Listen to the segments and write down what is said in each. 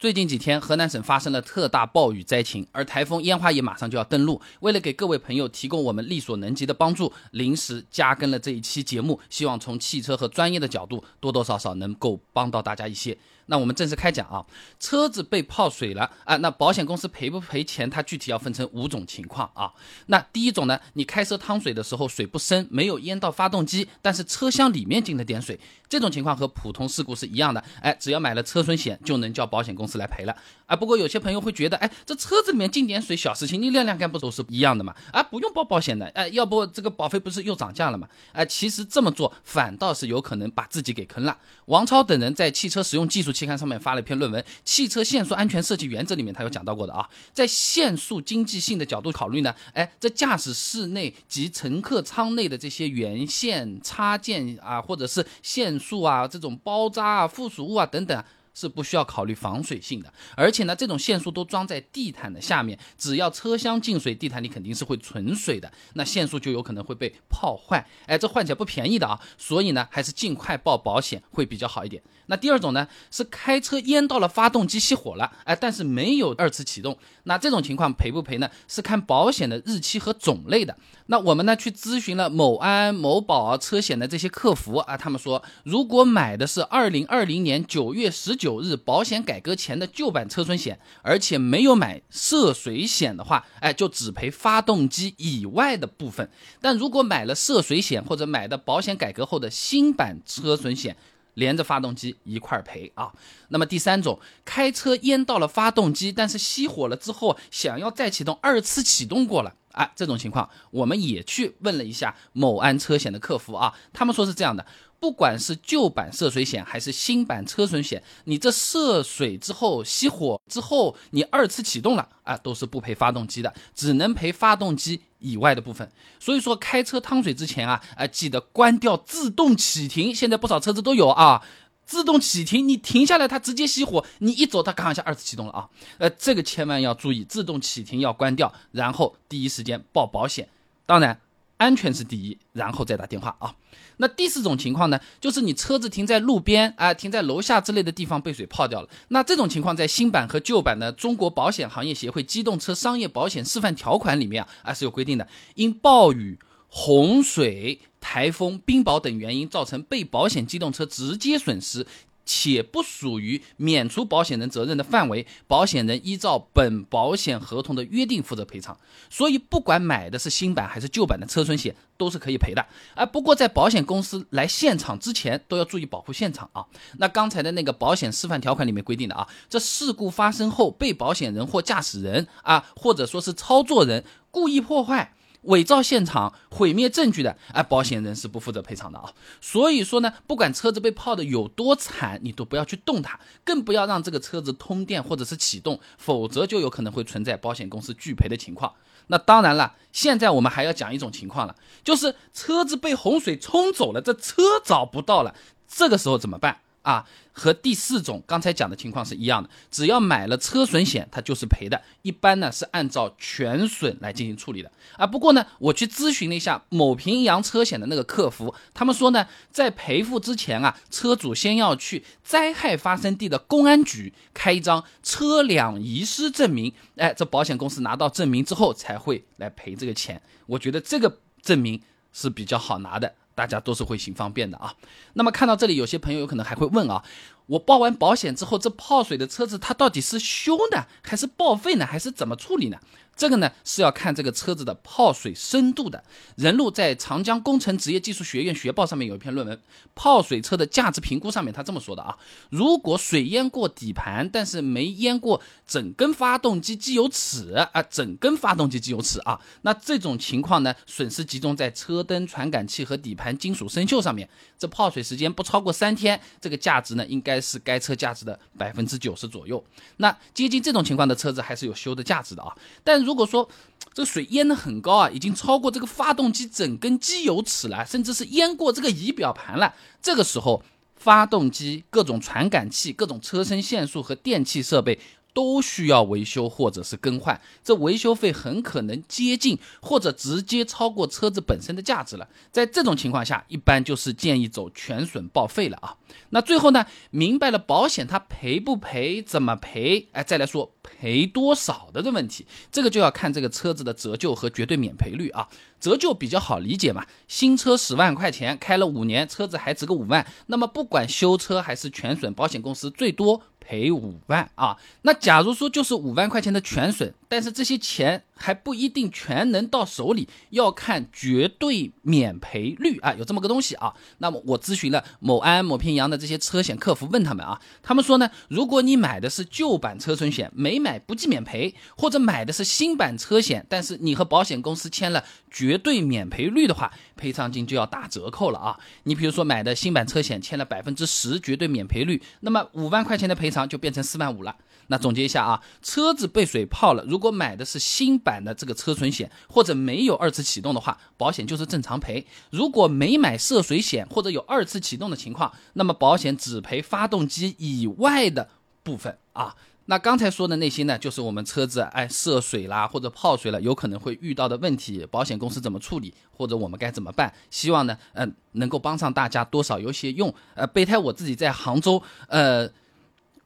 最近几天，河南省发生了特大暴雨灾情，而台风烟花也马上就要登陆。为了给各位朋友提供我们力所能及的帮助，临时加更了这一期节目，希望从汽车和专业的角度，多多少少能够帮到大家一些。那我们正式开讲啊，车子被泡水了啊，那保险公司赔不赔钱？它具体要分成五种情况啊。那第一种呢，你开车趟水的时候水不深，没有淹到发动机，但是车厢里面进了点水，这种情况和普通事故是一样的，哎，只要买了车损险就能叫保险公司是来赔了啊。不过有些朋友会觉得，哎，这车子里面进点水小事情，你晾晾干不都是一样的嘛？啊，不用报保险的，哎，要不这个保费不是又涨价了吗？哎，其实这么做反倒是有可能把自己给坑了。王超等人在汽车使用技术期刊上面发了一篇论文，《汽车限速安全设计原则》里面他有讲到过的啊，在限速经济性的角度考虑呢，哎，这驾驶室内及乘客舱内的这些原线插件啊，或者是限速啊，这种包扎啊、附属物啊等等。是不需要考虑防水性的，而且呢，这种线束都装在地毯的下面，只要车厢进水，地毯里肯定是会存水的，那线束就有可能会被泡坏，哎，这换起来不便宜的啊，所以呢，还是尽快报保险会比较好一点。那第二种呢，是开车淹到了发动机熄火了，哎，但是没有二次启动，那这种情况赔不赔呢？是看保险的日期和种类的。那我们呢去咨询了某安、某宝车险的这些客服啊，他们说，如果买的是二零二零年九月十九日保险改革前的旧版车损险，而且没有买涉水险的话，哎，就只赔发动机以外的部分。但如果买了涉水险或者买的保险改革后的新版车损险，连着发动机一块儿赔啊！那么第三种，开车淹到了发动机，但是熄火了之后想要再启动，二次启动过了啊！这种情况，我们也去问了一下某安车险的客服啊，他们说是这样的。不管是旧版涉水险还是新版车损险，你这涉水之后熄火之后，你二次启动了啊，都是不赔发动机的，只能赔发动机以外的部分。所以说开车趟水之前啊，啊记得关掉自动启停。现在不少车子都有啊，自动启停，你停下来它直接熄火，你一走它咔一下二次启动了啊。呃，这个千万要注意，自动启停要关掉，然后第一时间报保险。当然。安全是第一，然后再打电话啊。那第四种情况呢，就是你车子停在路边啊，停在楼下之类的地方被水泡掉了。那这种情况在新版和旧版的中国保险行业协会机动车商业保险示范条款里面啊，啊是有规定的，因暴雨、洪水、台风、冰雹等原因造成被保险机动车直接损失。且不属于免除保险人责任的范围，保险人依照本保险合同的约定负责赔偿。所以，不管买的是新版还是旧版的车损险，都是可以赔的。啊，不过在保险公司来现场之前，都要注意保护现场啊。那刚才的那个保险示范条款里面规定的啊，这事故发生后，被保险人或驾驶人啊，或者说是操作人故意破坏。伪造现场、毁灭证据的，哎，保险人是不负责赔偿的啊。所以说呢，不管车子被泡的有多惨，你都不要去动它，更不要让这个车子通电或者是启动，否则就有可能会存在保险公司拒赔的情况。那当然了，现在我们还要讲一种情况了，就是车子被洪水冲走了，这车找不到了，这个时候怎么办？啊，和第四种刚才讲的情况是一样的，只要买了车损险，它就是赔的。一般呢是按照全损来进行处理的啊。不过呢，我去咨询了一下某平阳车险的那个客服，他们说呢，在赔付之前啊，车主先要去灾害发生地的公安局开一张车辆遗失证明，哎，这保险公司拿到证明之后才会来赔这个钱。我觉得这个证明是比较好拿的。大家都是会行方便的啊。那么看到这里，有些朋友有可能还会问啊。我报完保险之后，这泡水的车子它到底是修呢，还是报废呢，还是怎么处理呢？这个呢是要看这个车子的泡水深度的。任路在长江工程职业技术学院学报上面有一篇论文《泡水车的价值评估》，上面他这么说的啊：如果水淹过底盘，但是没淹过整根发动机机油尺啊，整根发动机机油尺啊，那这种情况呢，损失集中在车灯、传感器和底盘金属生锈上面。这泡水时间不超过三天，这个价值呢应该。是该车价值的百分之九十左右。那接近这种情况的车子还是有修的价值的啊。但如果说这水淹的很高啊，已经超过这个发动机整根机油尺了，甚至是淹过这个仪表盘了，这个时候发动机各种传感器、各种车身线束和电气设备都需要维修或者是更换，这维修费很可能接近或者直接超过车子本身的价值了。在这种情况下，一般就是建议走全损报废了啊。那最后呢，明白了保险它赔不赔，怎么赔，哎，再来说赔多少的这问题，这个就要看这个车子的折旧和绝对免赔率啊。折旧比较好理解嘛，新车十万块钱，开了五年，车子还值个五万，那么不管修车还是全损，保险公司最多。赔五万啊，那假如说就是五万块钱的全损，但是这些钱还不一定全能到手里，要看绝对免赔率啊，有这么个东西啊。那么我咨询了某安、某平阳的这些车险客服，问他们啊，他们说呢，如果你买的是旧版车损险，没买不计免赔，或者买的是新版车险，但是你和保险公司签了绝对免赔率的话，赔偿金就要打折扣了啊。你比如说买的新版车险签了百分之十绝对免赔率，那么五万块钱的赔偿。就变成四万五了。那总结一下啊，车子被水泡了，如果买的是新版的这个车损险，或者没有二次启动的话，保险就是正常赔；如果没买涉水险或者有二次启动的情况，那么保险只赔发动机以外的部分啊。那刚才说的那些呢，就是我们车子哎涉水啦或者泡水了，有可能会遇到的问题，保险公司怎么处理，或者我们该怎么办？希望呢，嗯，能够帮上大家多少有些用。呃，备胎我自己在杭州，呃。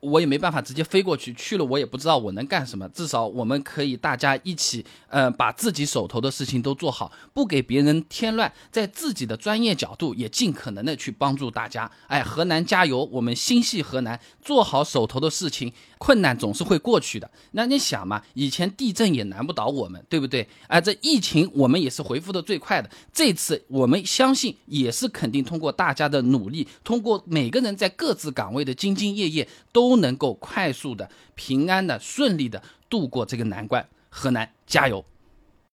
我也没办法直接飞过去，去了我也不知道我能干什么。至少我们可以大家一起，呃，把自己手头的事情都做好，不给别人添乱，在自己的专业角度也尽可能的去帮助大家。哎，河南加油，我们心系河南，做好手头的事情，困难总是会过去的。那你想嘛，以前地震也难不倒我们，对不对？哎，这疫情我们也是回复的最快的。这次我们相信也是肯定通过大家的努力，通过每个人在各自岗位的兢兢业业都。都能够快速的、平安的、顺利的度过这个难关。河南加油！